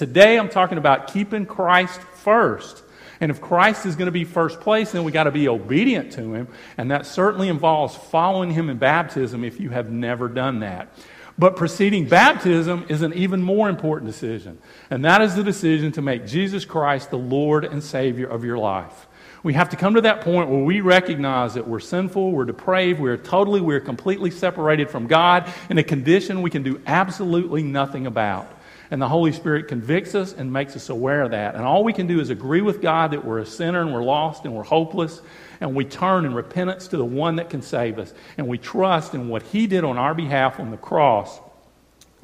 Today I'm talking about keeping Christ first. And if Christ is going to be first place, then we got to be obedient to him. And that certainly involves following him in baptism if you have never done that. But preceding baptism is an even more important decision. And that is the decision to make Jesus Christ the Lord and Savior of your life. We have to come to that point where we recognize that we're sinful, we're depraved, we're totally, we're completely separated from God in a condition we can do absolutely nothing about. And the Holy Spirit convicts us and makes us aware of that. And all we can do is agree with God that we're a sinner and we're lost and we're hopeless. And we turn in repentance to the one that can save us. And we trust in what He did on our behalf on the cross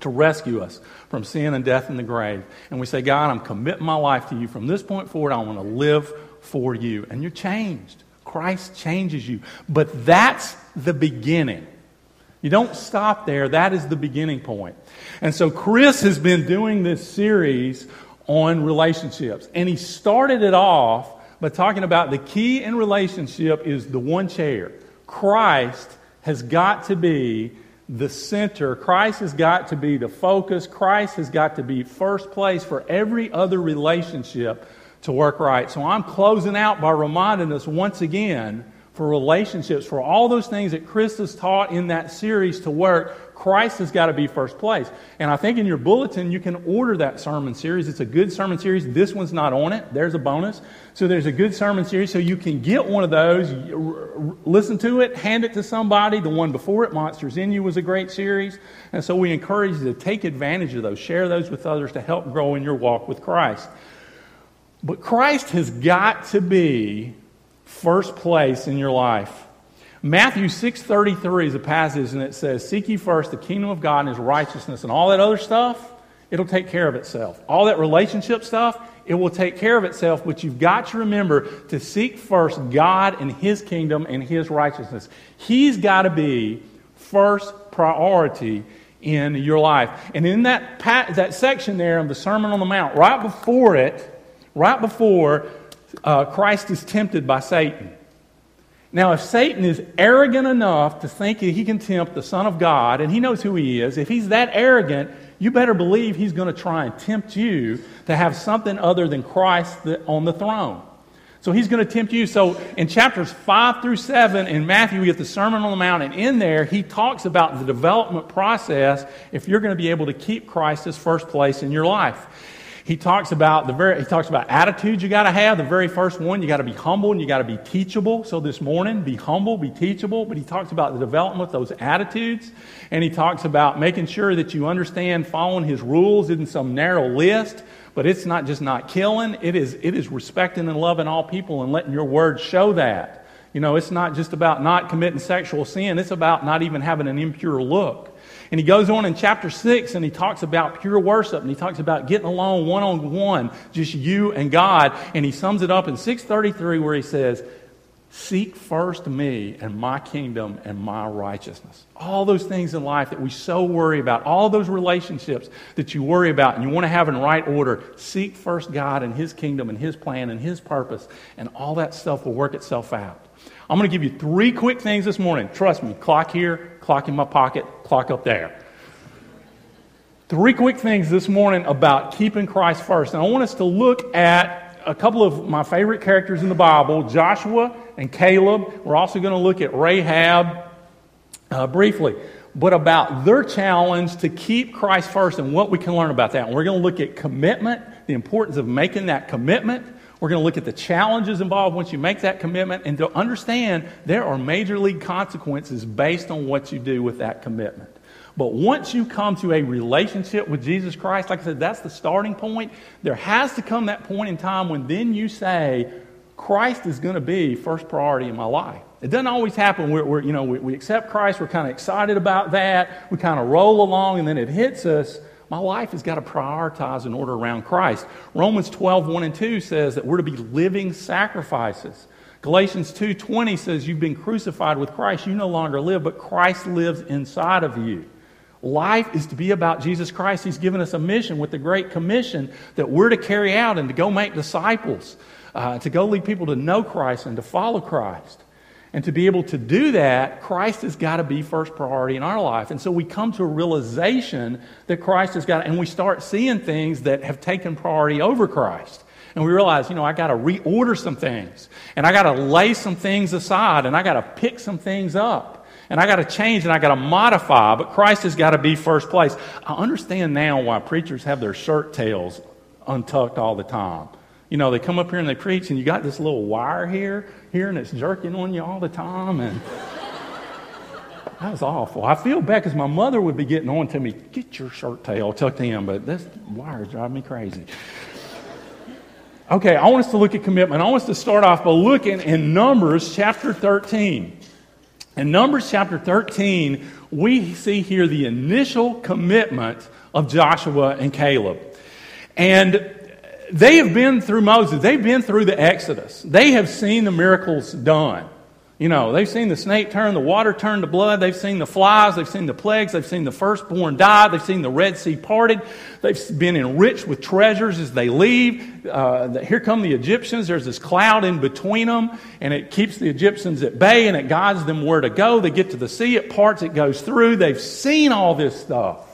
to rescue us from sin and death in the grave. And we say, God, I'm committing my life to you. From this point forward, I want to live for you. And you're changed. Christ changes you. But that's the beginning. You don't stop there. That is the beginning point. And so Chris has been doing this series on relationships. And he started it off by talking about the key in relationship is the one chair. Christ has got to be the center. Christ has got to be the focus. Christ has got to be first place for every other relationship to work right. So I'm closing out by reminding us once again for relationships, for all those things that Chris has taught in that series to work, Christ has got to be first place. And I think in your bulletin, you can order that sermon series. It's a good sermon series. This one's not on it. There's a bonus. So there's a good sermon series. So you can get one of those, listen to it, hand it to somebody. The one before it, Monsters in You, was a great series. And so we encourage you to take advantage of those, share those with others to help grow in your walk with Christ. But Christ has got to be first place in your life. Matthew 6:33 is a passage and it says, "Seek ye first the kingdom of God and his righteousness and all that other stuff, it'll take care of itself. All that relationship stuff, it will take care of itself, but you've got to remember to seek first God and his kingdom and his righteousness. He's got to be first priority in your life. And in that, that section there of the Sermon on the Mount, right before it, right before uh, Christ is tempted by Satan. Now, if Satan is arrogant enough to think that he can tempt the Son of God, and he knows who he is, if he's that arrogant, you better believe he's going to try and tempt you to have something other than Christ on the throne. So he's going to tempt you. So in chapters 5 through 7 in Matthew, we get the Sermon on the Mount, and in there, he talks about the development process if you're going to be able to keep Christ as first place in your life. He talks about the very, he talks about attitudes you got to have. The very first one, you got to be humble and you got to be teachable. So this morning, be humble, be teachable. But he talks about the development of those attitudes. And he talks about making sure that you understand following his rules isn't some narrow list, but it's not just not killing. It is, it is respecting and loving all people and letting your words show that. You know, it's not just about not committing sexual sin. It's about not even having an impure look. And he goes on in chapter 6 and he talks about pure worship and he talks about getting along one on one, just you and God. And he sums it up in 633 where he says, Seek first me and my kingdom and my righteousness. All those things in life that we so worry about, all those relationships that you worry about and you want to have in right order, seek first God and His kingdom and His plan and His purpose, and all that stuff will work itself out. I'm going to give you three quick things this morning. Trust me, clock here, clock in my pocket, clock up there. Three quick things this morning about keeping Christ first. And I want us to look at a couple of my favorite characters in the Bible Joshua and Caleb. We're also going to look at Rahab uh, briefly, but about their challenge to keep Christ first and what we can learn about that. And we're going to look at commitment, the importance of making that commitment. We're going to look at the challenges involved once you make that commitment and to understand there are major league consequences based on what you do with that commitment. But once you come to a relationship with Jesus Christ, like I said, that's the starting point. There has to come that point in time when then you say, Christ is going to be first priority in my life. It doesn't always happen. We're you know, we, we accept Christ, we're kind of excited about that, we kind of roll along, and then it hits us my life has got to prioritize in order around Christ. Romans 12, 1 and 2 says that we're to be living sacrifices. Galatians 2:20 says you've been crucified with Christ, you no longer live, but Christ lives inside of you. Life is to be about Jesus Christ. He's given us a mission with the Great Commission that we're to carry out and to go make disciples, uh, to go lead people to know Christ and to follow Christ. And to be able to do that, Christ has got to be first priority in our life. And so we come to a realization that Christ has got, and we start seeing things that have taken priority over Christ. And we realize, you know, I got to reorder some things, and I got to lay some things aside, and I got to pick some things up, and I got to change, and I got to modify. But Christ has got to be first place. I understand now why preachers have their shirt tails untucked all the time. You know, they come up here and they preach, and you got this little wire here, here, and it's jerking on you all the time. And that was awful. I feel bad because my mother would be getting on to me, get your shirt tail tucked in, but this wire is driving me crazy. Okay, I want us to look at commitment. I want us to start off by looking in Numbers chapter 13. In Numbers chapter 13, we see here the initial commitment of Joshua and Caleb. And they have been through Moses, they've been through the Exodus, they have seen the miracles done. You know, they've seen the snake turn, the water turn to blood. They've seen the flies. They've seen the plagues. They've seen the firstborn die. They've seen the Red Sea parted. They've been enriched with treasures as they leave. Uh, here come the Egyptians. There's this cloud in between them, and it keeps the Egyptians at bay, and it guides them where to go. They get to the sea. It parts. It goes through. They've seen all this stuff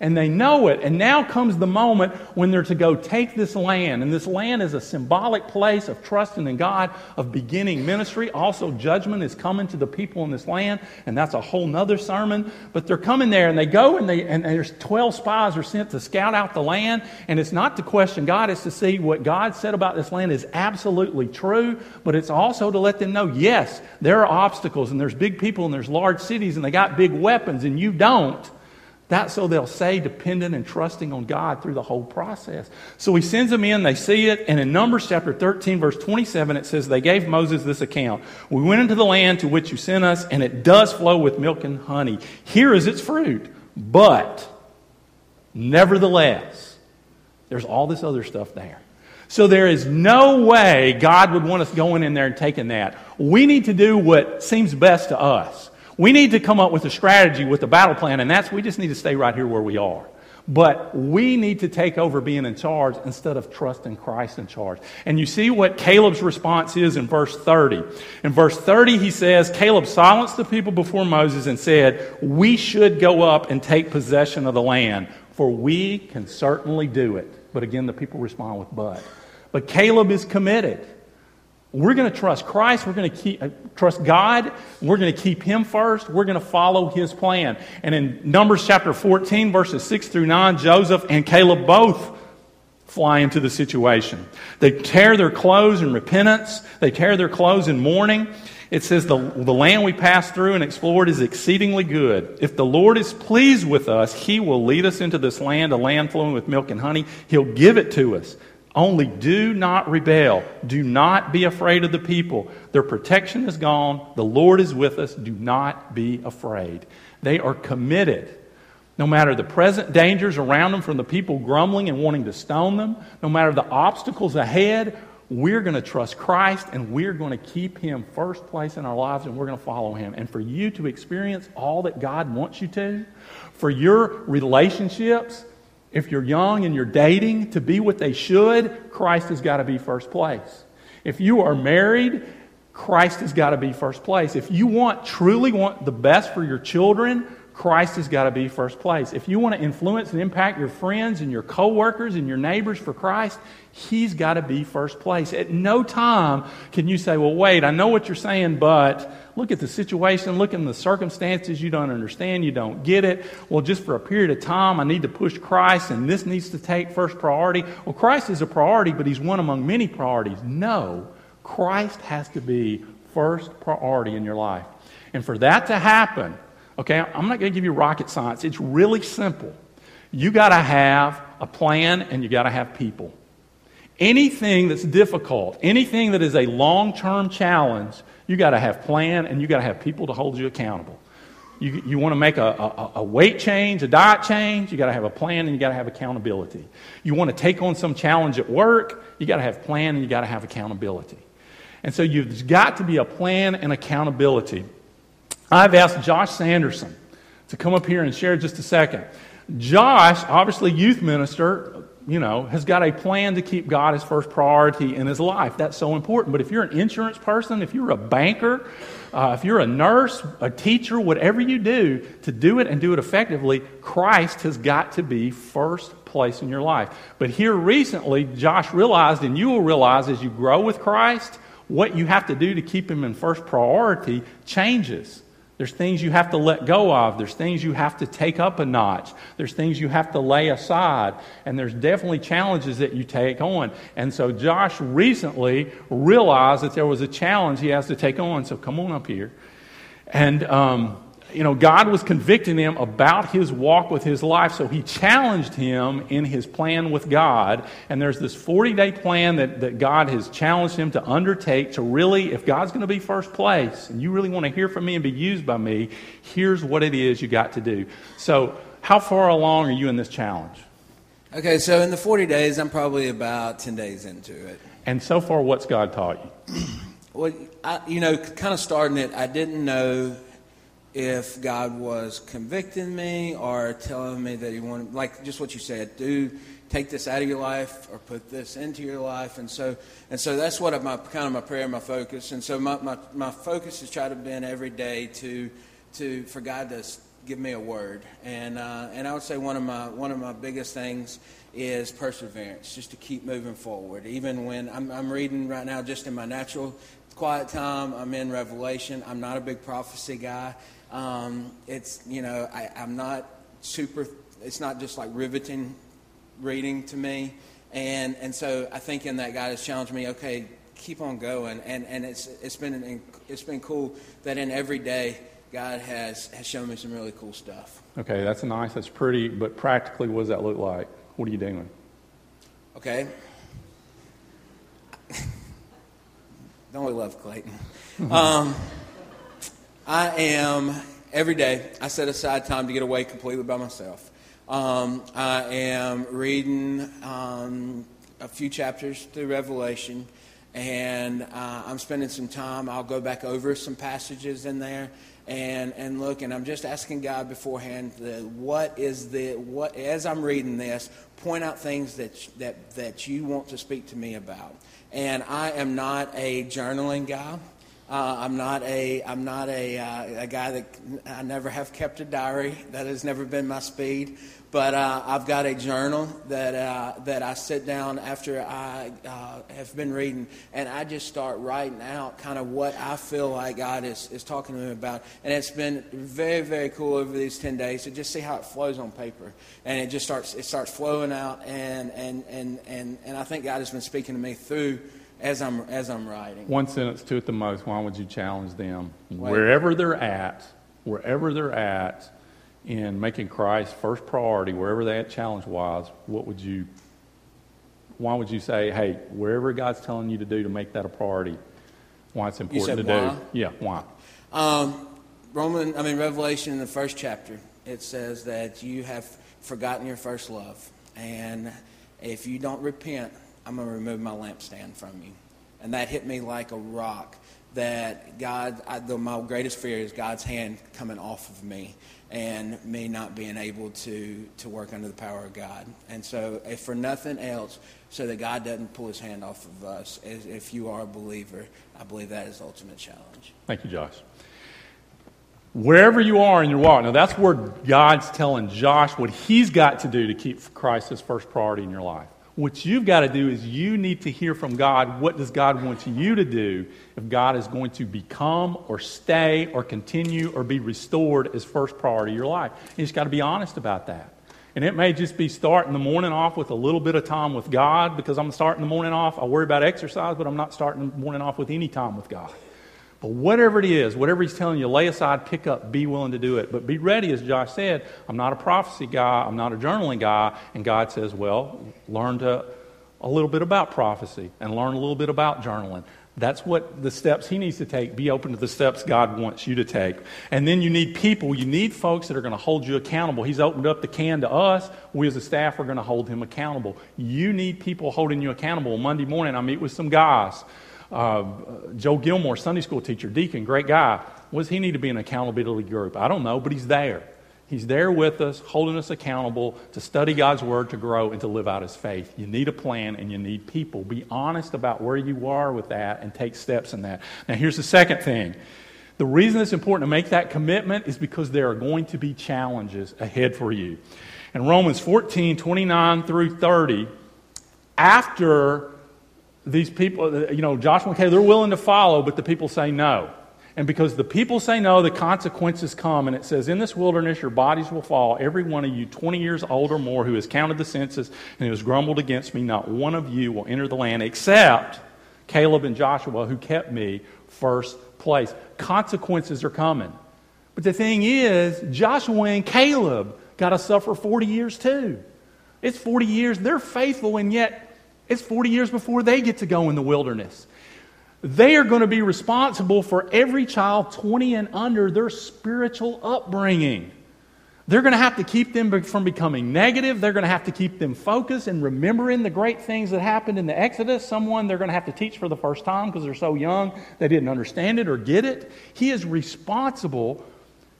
and they know it. And now comes the moment when they're to go take this land. And this land is a symbolic place of trusting in God, of beginning ministry. Also, judgment is coming to the people in this land, and that's a whole nother sermon. But they're coming there, and they go, and, they, and there's 12 spies are sent to scout out the land. And it's not to question God, it's to see what God said about this land is absolutely true. But it's also to let them know, yes, there are obstacles, and there's big people, and there's large cities, and they got big weapons, and you don't. That's so they'll stay dependent and trusting on God through the whole process. So he sends them in, they see it, and in Numbers chapter 13, verse 27, it says, They gave Moses this account. We went into the land to which you sent us, and it does flow with milk and honey. Here is its fruit. But, nevertheless, there's all this other stuff there. So there is no way God would want us going in there and taking that. We need to do what seems best to us. We need to come up with a strategy, with a battle plan, and that's we just need to stay right here where we are. But we need to take over being in charge instead of trusting Christ in charge. And you see what Caleb's response is in verse 30. In verse 30, he says, Caleb silenced the people before Moses and said, We should go up and take possession of the land, for we can certainly do it. But again, the people respond with but. But Caleb is committed. We're going to trust Christ. We're going to keep, uh, trust God. We're going to keep Him first. We're going to follow His plan. And in Numbers chapter 14, verses 6 through 9, Joshua and Caleb both fly into the situation. They tear their clothes in repentance, they tear their clothes in mourning. It says, the, the land we passed through and explored is exceedingly good. If the Lord is pleased with us, He will lead us into this land, a land flowing with milk and honey. He'll give it to us. Only do not rebel. Do not be afraid of the people. Their protection is gone. The Lord is with us. Do not be afraid. They are committed. No matter the present dangers around them from the people grumbling and wanting to stone them, no matter the obstacles ahead, we're going to trust Christ and we're going to keep Him first place in our lives and we're going to follow Him. And for you to experience all that God wants you to, for your relationships, if you're young and you're dating to be what they should, Christ has got to be first place. If you are married, Christ has got to be first place. If you want truly want the best for your children, Christ has got to be first place. If you want to influence and impact your friends and your coworkers and your neighbors for Christ, He's got to be first place. At no time can you say, Well, wait, I know what you're saying, but look at the situation, look at the circumstances. You don't understand, you don't get it. Well, just for a period of time, I need to push Christ, and this needs to take first priority. Well, Christ is a priority, but He's one among many priorities. No, Christ has to be first priority in your life. And for that to happen, Okay, I'm not going to give you rocket science. It's really simple. You got to have a plan and you got to have people. Anything that's difficult, anything that is a long term challenge, you got to have plan and you got to have people to hold you accountable. You, you want to make a, a, a weight change, a diet change, you got to have a plan and you got to have accountability. You want to take on some challenge at work, you got to have plan and you got to have accountability. And so you've got to be a plan and accountability. I've asked Josh Sanderson to come up here and share just a second. Josh, obviously youth minister, you know, has got a plan to keep God as first priority in his life. That's so important. But if you're an insurance person, if you're a banker, uh, if you're a nurse, a teacher, whatever you do, to do it and do it effectively, Christ has got to be first place in your life. But here recently, Josh realized, and you will realize as you grow with Christ, what you have to do to keep him in first priority changes. There's things you have to let go of. There's things you have to take up a notch. There's things you have to lay aside. And there's definitely challenges that you take on. And so Josh recently realized that there was a challenge he has to take on. So come on up here. And um, you know, God was convicting him about his walk with his life, so he challenged him in his plan with God. And there's this 40 day plan that, that God has challenged him to undertake to really, if God's going to be first place and you really want to hear from me and be used by me, here's what it is you got to do. So, how far along are you in this challenge? Okay, so in the 40 days, I'm probably about 10 days into it. And so far, what's God taught you? well, I, you know, kind of starting it, I didn't know if God was convicting me or telling me that He wanted, like just what you said, do take this out of your life or put this into your life, and so and so that's what my kind of my prayer, my focus, and so my my, my focus is try to been every day to to for God to give me a word, and uh, and I would say one of my one of my biggest things is perseverance, just to keep moving forward, even when I'm, I'm reading right now, just in my natural quiet time, I'm in Revelation. I'm not a big prophecy guy. Um, it's, you know, I, I'm not super, it's not just like riveting reading to me. And, and so I think in that God has challenged me, okay, keep on going. And, and it's, it's, been, it's been cool that in every day, God has, has shown me some really cool stuff. Okay, that's nice. That's pretty. But practically, what does that look like? What are you doing? Okay. Don't we love Clayton? um, I am, every day, I set aside time to get away completely by myself. Um, I am reading um, a few chapters through Revelation, and uh, I'm spending some time. I'll go back over some passages in there and, and look, and I'm just asking God beforehand, what is the, what, as I'm reading this, point out things that, that, that you want to speak to me about. And I am not a journaling guy. Uh, I'm not a I'm not a, uh, a guy that I never have kept a diary. That has never been my speed. But uh, I've got a journal that uh, that I sit down after I uh, have been reading, and I just start writing out kind of what I feel like God is, is talking to me about. And it's been very very cool over these ten days to just see how it flows on paper, and it just starts it starts flowing out, and and and and and I think God has been speaking to me through as I'm as I'm writing. One sentence to it the most. Why would you challenge them Wait. wherever they're at, wherever they're at, in making Christ first priority, wherever that challenge was? What would you? Why would you say, hey, wherever God's telling you to do to make that a priority? Why it's important to why? do? Yeah, why? Um, Roman, I mean Revelation in the first chapter, it says that you have forgotten your first love, and if you don't repent I'm going to remove my lampstand from you. And that hit me like a rock that God, I, the, my greatest fear is God's hand coming off of me and me not being able to, to work under the power of God. And so, if for nothing else, so that God doesn't pull his hand off of us, if you are a believer, I believe that is the ultimate challenge. Thank you, Josh. Wherever you are in your walk, now that's where God's telling Josh what he's got to do to keep Christ as first priority in your life. What you've got to do is you need to hear from God what does God want you to do if God is going to become or stay or continue or be restored as first priority of your life. You just got to be honest about that. And it may just be starting the morning off with a little bit of time with God because I'm starting the morning off. I worry about exercise, but I'm not starting the morning off with any time with God. But whatever it is, whatever he's telling you, lay aside, pick up, be willing to do it. But be ready, as Josh said. I'm not a prophecy guy, I'm not a journaling guy. And God says, well, learn to a little bit about prophecy and learn a little bit about journaling. That's what the steps he needs to take. Be open to the steps God wants you to take. And then you need people, you need folks that are going to hold you accountable. He's opened up the can to us. We as a staff are going to hold him accountable. You need people holding you accountable. Monday morning, I meet with some guys uh, Joe Gilmore, Sunday school teacher, deacon, great guy. Does he need to be an accountability group? I don't know, but he's there. He's there with us, holding us accountable to study God's Word, to grow, and to live out His faith. You need a plan and you need people. Be honest about where you are with that and take steps in that. Now, here's the second thing. The reason it's important to make that commitment is because there are going to be challenges ahead for you. In Romans 14, 29 through 30, after these people, you know, Joshua and Caleb, they're willing to follow, but the people say no. And because the people say no, the consequences come. And it says, In this wilderness, your bodies will fall, every one of you 20 years old or more who has counted the census and who has grumbled against me. Not one of you will enter the land except Caleb and Joshua, who kept me first place. Consequences are coming. But the thing is, Joshua and Caleb got to suffer 40 years too. It's 40 years. They're faithful, and yet it's 40 years before they get to go in the wilderness. They are going to be responsible for every child 20 and under their spiritual upbringing. They're going to have to keep them from becoming negative. They're going to have to keep them focused and remembering the great things that happened in the Exodus. Someone they're going to have to teach for the first time because they're so young they didn't understand it or get it. He is responsible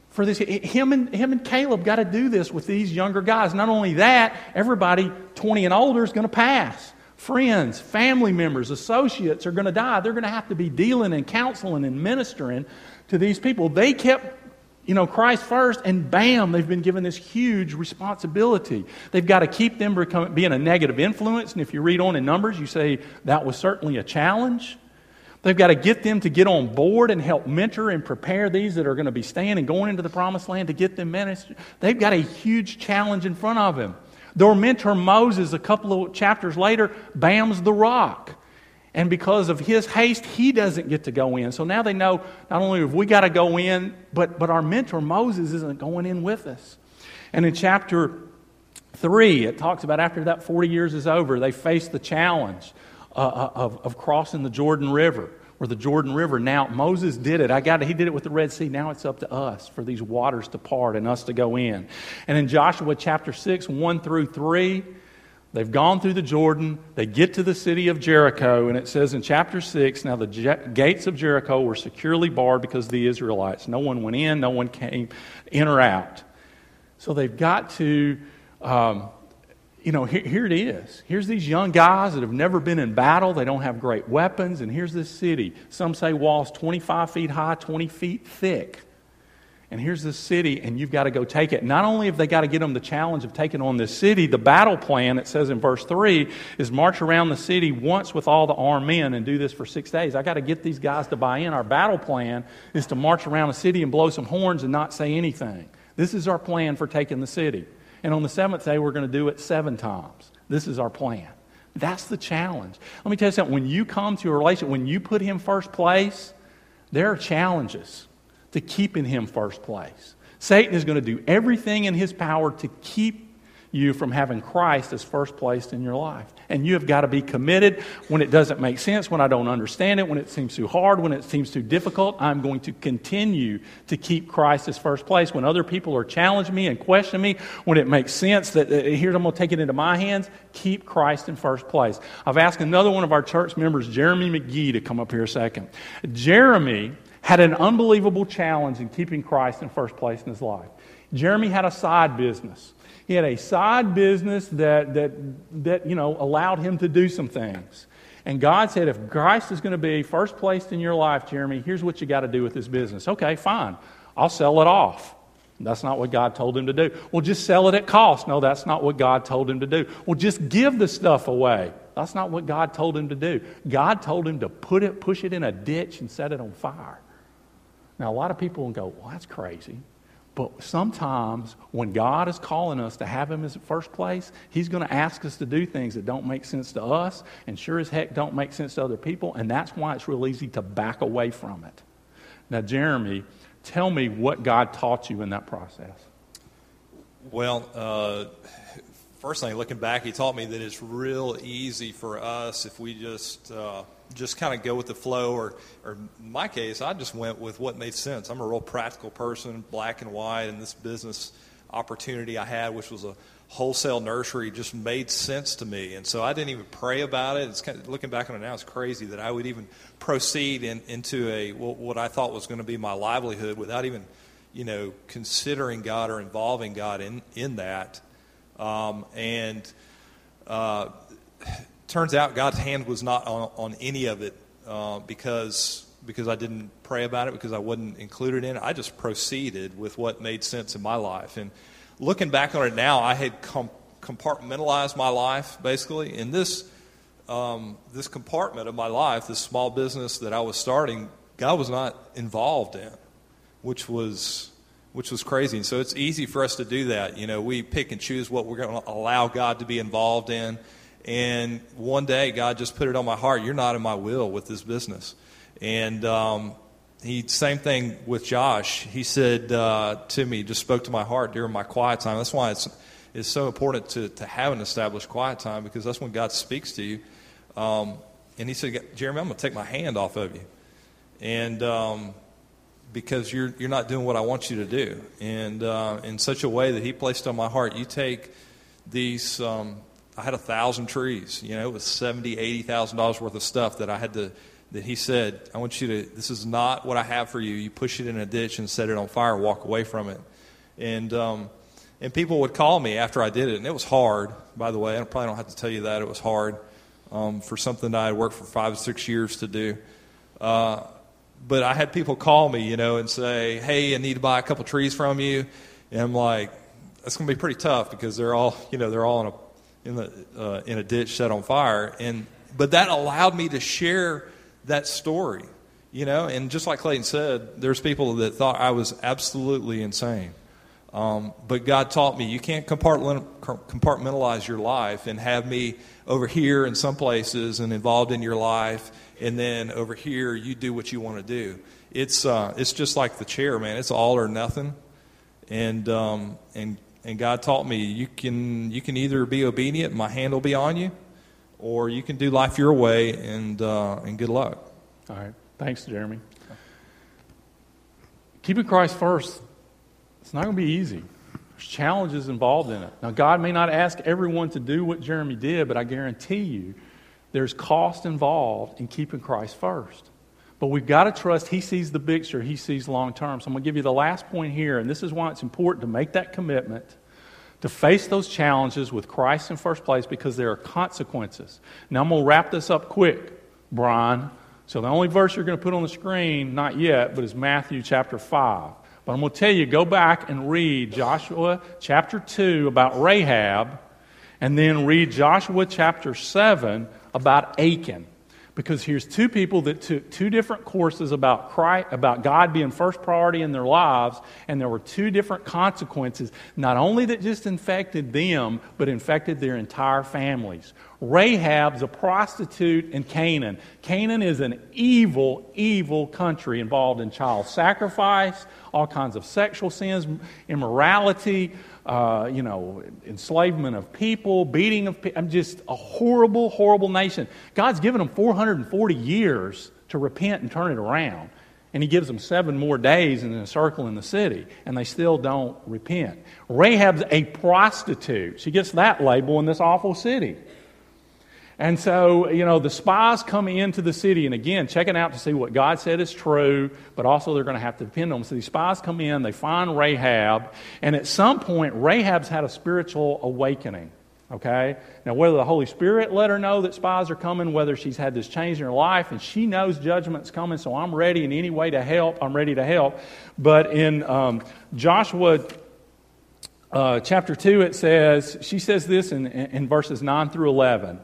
for this. Him and, him and Caleb got to do this with these younger guys. Not only that, everybody 20 and older is going to pass. Friends, family members, associates are going to die. They're going to have to be dealing and counseling and ministering to these people. They kept you know, Christ first, and bam, they've been given this huge responsibility. They've got to keep them from being a negative influence. And if you read on in Numbers, you say that was certainly a challenge. They've got to get them to get on board and help mentor and prepare these that are going to be staying and going into the promised land to get them ministered. They've got a huge challenge in front of them. Their mentor Moses, a couple of chapters later, bams the rock. And because of his haste, he doesn't get to go in. So now they know not only have we got to go in, but, but our mentor Moses isn't going in with us. And in chapter 3, it talks about after that 40 years is over, they face the challenge uh, uh of, of crossing the Jordan River or the Jordan River. Now, Moses did it. I got it. He did it with the Red Sea. Now it's up to us for these waters to part and us to go in. And in Joshua chapter 6, 1 through 3, They've gone through the Jordan. They get to the city of Jericho, and it says in chapter 6 now the je- gates of Jericho were securely barred because of the Israelites. No one went in, no one came in or out. So they've got to, um, you know, here, here it is. Here's these young guys that have never been in battle. They don't have great weapons, and here's this city. Some say walls 25 feet high, 20 feet thick and here's this city, and you've got to go take it. Not only have they got to get them the challenge of taking on this city, the battle plan, it says in verse 3, is march around the city once with all the armed men and do this for six days. I got to get these guys to buy in. Our battle plan is to march around the city and blow some horns and not say anything. This is our plan for taking the city. And on the seventh day, we're going to do it seven times. This is our plan. That's the challenge. Let me tell you something. When you come to a relationship, when you put him first place, there are challenges to keeping Him first place. Satan is going to do everything in his power to keep you from having Christ as first place in your life. And you have got to be committed when it doesn't make sense, when I don't understand it, when it seems too hard, when it seems too difficult. I'm going to continue to keep Christ as first place. When other people are challenging me and questioning me, when it makes sense that uh, here I'm going to take it into my hands, keep Christ in first place. I've asked another one of our church members, Jeremy McGee, to come up here a second. Jeremy had an unbelievable challenge in keeping Christ in first place in his life. Jeremy had a side business. He had a side business that, that, that you know, allowed him to do some things. And God said, if Christ is going to be first placed in your life, Jeremy, here's what you got to do with this business. Okay, fine. I'll sell it off. That's not what God told him to do. Well, just sell it at cost. No, that's not what God told him to do. Well, just give the stuff away. That's not what God told him to do. God told him to put it, push it in a ditch and set it on fire. Now, a lot of people will go, well, that's crazy. But sometimes when God is calling us to have Him as first place, He's going to ask us to do things that don't make sense to us and sure as heck don't make sense to other people. And that's why it's real easy to back away from it. Now, Jeremy, tell me what God taught you in that process. Well, uh, first thing, looking back, He taught me that it's real easy for us if we just. Uh, just kind of go with the flow, or, or in my case, I just went with what made sense. I'm a real practical person, black and white, and this business opportunity I had, which was a wholesale nursery, just made sense to me. And so I didn't even pray about it. It's kind of, looking back on it now, it's crazy that I would even proceed in, into a what I thought was going to be my livelihood without even you know, considering God or involving God in, in that. Um, and uh, turns out God's hand was not on, on any of it uh, because because I didn't pray about it, because I wasn't included in it. I just proceeded with what made sense in my life. And looking back on it now, I had com- compartmentalized my life basically. In this um, this compartment of my life, this small business that I was starting, God was not involved in, which was which was crazy. And so it's easy for us to do that. You know, we pick and choose what we're going to allow God to be involved in. And one day, God just put it on my heart. You're not in my will with this business. And um, he same thing with Josh. He said uh, to me, just spoke to my heart during my quiet time. That's why it's it's so important to to have an established quiet time because that's when God speaks to you. Um, and he said, Jeremy, I'm going to take my hand off of you, and um, because you're you're not doing what I want you to do, and uh, in such a way that he placed on my heart, you take these. Um, I had a thousand trees. You know, it was seventy, eighty thousand dollars worth of stuff that I had to that he said, I want you to, this is not what I have for you. You push it in a ditch and set it on fire, walk away from it. And, um, and people would call me after I did it, and it was hard, by the way. I probably don't have to tell you that. It was hard um, for something that I had worked for five or six years to do. Uh, but I had people call me, you know, and say, hey, I need to buy a couple trees from you. And I'm like, that's going to be pretty tough because they're all, you know, they're all in a, in, the, uh, in a ditch set on fire. And, but that allowed me to share that story, you know. And just like Clayton said, there's people that thought I was absolutely insane. Um, but God taught me you can't compartmentalize your life and have me over here in some places and involved in your life, and then over here you do what you want to do. It's uh, it's just like the chair, man. It's all or nothing, and um, and and God taught me you can you can either be obedient, my hand will be on you, or you can do life your way, and, uh, and good luck. All right. Thanks, Jeremy. Keeping Christ first, it's not going to be easy. There's challenges involved in it. Now, God may not ask everyone to do what Jeremy did, but I guarantee you there's cost involved in keeping Christ first. But we've got to trust He sees the picture, He sees long term. So I'm going to give you the last point here, and this is why it's important to make that commitment to face those challenges with Christ in first place because there are consequences. Now, I'm going to wrap this up quick, Brian. So, the only verse you're going to put on the screen, not yet, but is Matthew chapter 5. But I'm going to tell you, go back and read Joshua chapter 2 about Rahab, and then read Joshua chapter 7 about Achan. Because here's two people that took two different courses about Christ, about God being first priority in their lives, and there were two different consequences, not only that just infected them, but infected their entire families. Rahab's a prostitute in Canaan. Canaan is an evil, evil country involved in child sacrifice, all kinds of sexual sins, immorality, uh, you know, enslavement of people, beating of people. I'm just a horrible, horrible nation. God's given them 440 years to repent and turn it around. And he gives them seven more days in a circle in the city, and they still don't repent. Rahab's a prostitute. She gets that label in this awful city. And so, you know, the spies come into the city, and again, checking out to see what God said is true, but also they're going to have to depend on them. So these spies come in, they find Rahab, and at some point, Rahab's had a spiritual awakening. Okay? Now, whether the Holy Spirit let her know that spies are coming, whether she's had this change in her life, and she knows judgment's coming, so I'm ready in any way to help, I'm ready to help. But in um, Joshua uh, chapter 2, it says, she says this in, in verses 9 through 11.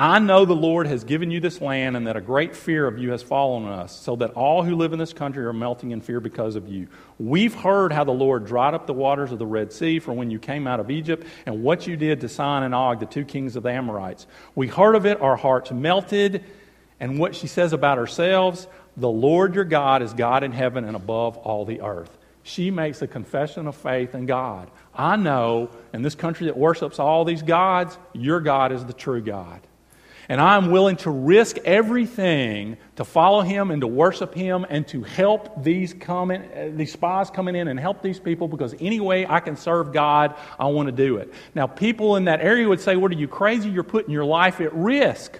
I know the Lord has given you this land and that a great fear of you has fallen on us, so that all who live in this country are melting in fear because of you. We've heard how the Lord dried up the waters of the Red Sea from when you came out of Egypt and what you did to Sihon and Og, the two kings of the Amorites. We heard of it, our hearts melted. And what she says about ourselves, the Lord your God is God in heaven and above all the earth. She makes a confession of faith in God. I know in this country that worships all these gods, your God is the true God. And I'm willing to risk everything to follow him and to worship him and to help these, coming, these spies coming in and help these people because any way I can serve God, I want to do it. Now, people in that area would say, What are you crazy? You're putting your life at risk.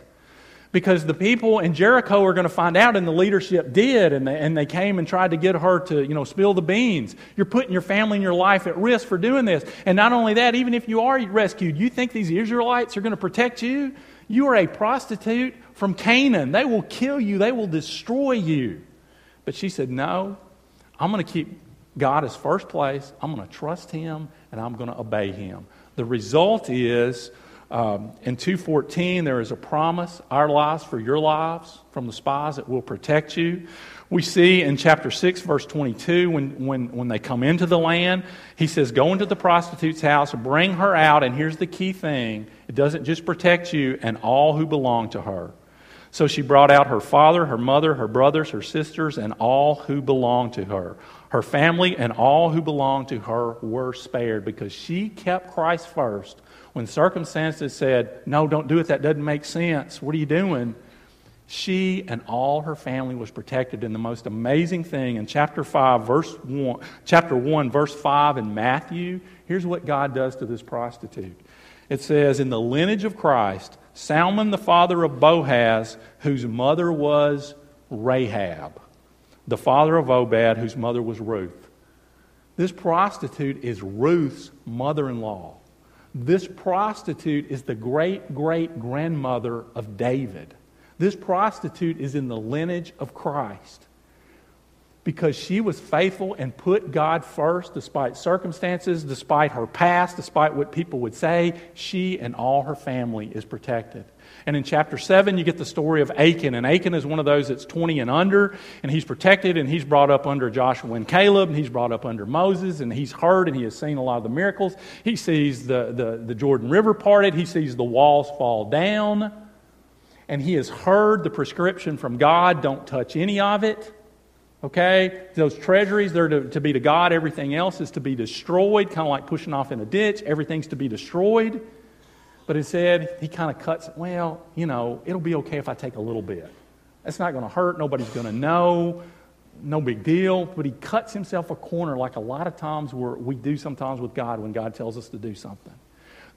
because the people in Jericho are going to find out, and the leadership did, and they, and they came and tried to get her to, you know, spill the beans. You're putting your family and your life at risk for doing this. And not only that, even if you are rescued, you think these Israelites are going to protect you? You are a prostitute from Canaan. They will kill you, they will destroy you. But she said, No, I'm going to keep God as first place. I'm going to trust Him, and I'm going to obey Him. The result is um, in 214, there is a promise, our lives for your lives, from the spies that will protect you. We see in chapter 6, verse 22, when, when, when they come into the land, he says, Go into the prostitute's house, bring her out, and here's the key thing it doesn't just protect you and all who belong to her. So she brought out her father, her mother, her brothers, her sisters, and all who belonged to her. Her family and all who belonged to her were spared because she kept Christ first when circumstances said, No, don't do it, that doesn't make sense, what are you doing? She and all her family was protected. And the most amazing thing in chapter 5, verse 1, chapter 1, verse 5 in Matthew, here's what God does to this prostitute. It says, In the lineage of Christ, Salmon, the father of Boaz, whose mother was Rahab, the father of Obed, whose mother was Ruth. This prostitute is Ruth's mother in law. This prostitute is the great great grandmother of David. This prostitute is in the lineage of Christ because she was faithful and put God first despite circumstances, despite her past, despite what people would say. She and all her family is protected. And in chapter 7, you get the story of Achan. And Achan is one of those that's 20 and under, and he's protected, and he's brought up under Joshua and Caleb, and he's brought up under Moses, and he's heard and he has seen a lot of the miracles. He sees the, the, the Jordan River parted, he sees the walls fall down, and he has heard the prescription from God don't touch any of it. Okay? Those treasuries, they're to, to be to God. Everything else is to be destroyed, kind of like pushing off in a ditch. Everything's to be destroyed. But instead, he kind of cuts, well, you know, it'll be okay if I take a little bit. It's not going to hurt. Nobody's going to know. No big deal. But he cuts himself a corner like a lot of times where we do sometimes with God when God tells us to do something.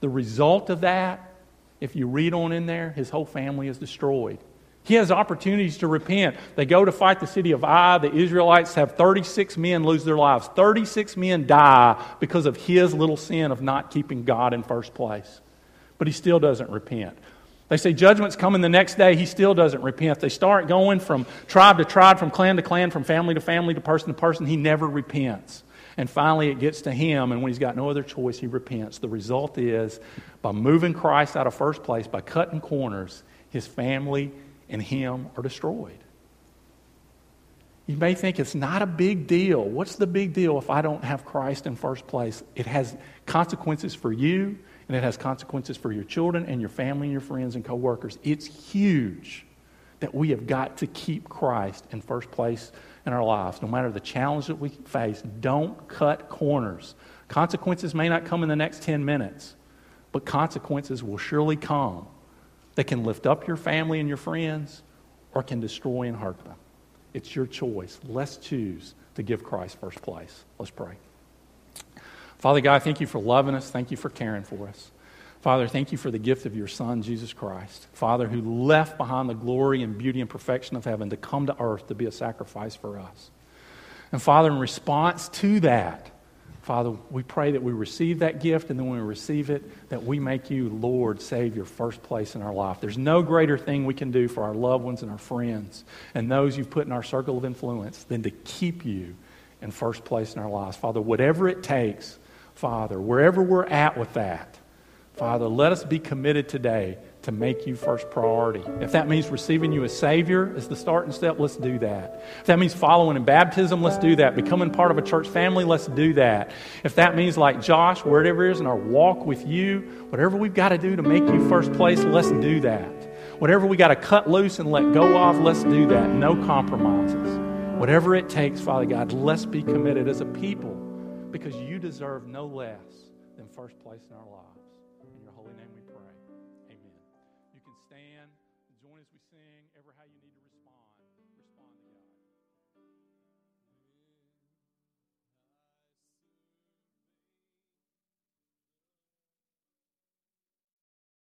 The result of that, if you read on in there, his whole family is destroyed. He has opportunities to repent. They go to fight the city of Ai. The Israelites have 36 men lose their lives. 36 men die because of his little sin of not keeping God in first place but he still doesn't repent. They say judgment's coming the next day. He still doesn't repent. They start going from tribe to tribe, from clan to clan, from family to family, to person to person. He never repents. And finally, it gets to him, and when he's got no other choice, he repents. The result is by moving Christ out of first place, by cutting corners, his family and him are destroyed. You may think it's not a big deal. What's the big deal if I don't have Christ in first place? It has consequences for you, and it has consequences for your children and your family and your friends and coworkers. It's huge that we have got to keep Christ in first place in our lives. No matter the challenge that we face, don't cut corners. Consequences may not come in the next 10 minutes, but consequences will surely come that can lift up your family and your friends or can destroy and hurt them. It's your choice. Let's choose to give Christ first place. Let's pray. Father God, thank you for loving us. Thank you for caring for us. Father, thank you for the gift of your Son, Jesus Christ. Father, who left behind the glory and beauty and perfection of heaven to come to earth to be a sacrifice for us. And Father, in response to that, Father, we pray that we receive that gift, and then when we receive it, that we make you Lord, Savior, first place in our life. There's no greater thing we can do for our loved ones and our friends and those you've put in our circle of influence than to keep you in first place in our lives. Father, whatever it takes, Father, wherever we're at with that, Father, let us be committed today to make you first priority. If that means receiving you as Savior as the starting step, let's do that. If that means following in baptism, let's do that. Becoming part of a church family, let's do that. If that means, like Josh, wherever it is in our walk with you, whatever we've got to do to make you first place, let's do that. Whatever we got to cut loose and let go of, let's do that. No compromises. Whatever it takes, Father God, let's be committed as a people because you deserve no less than first place in our lives.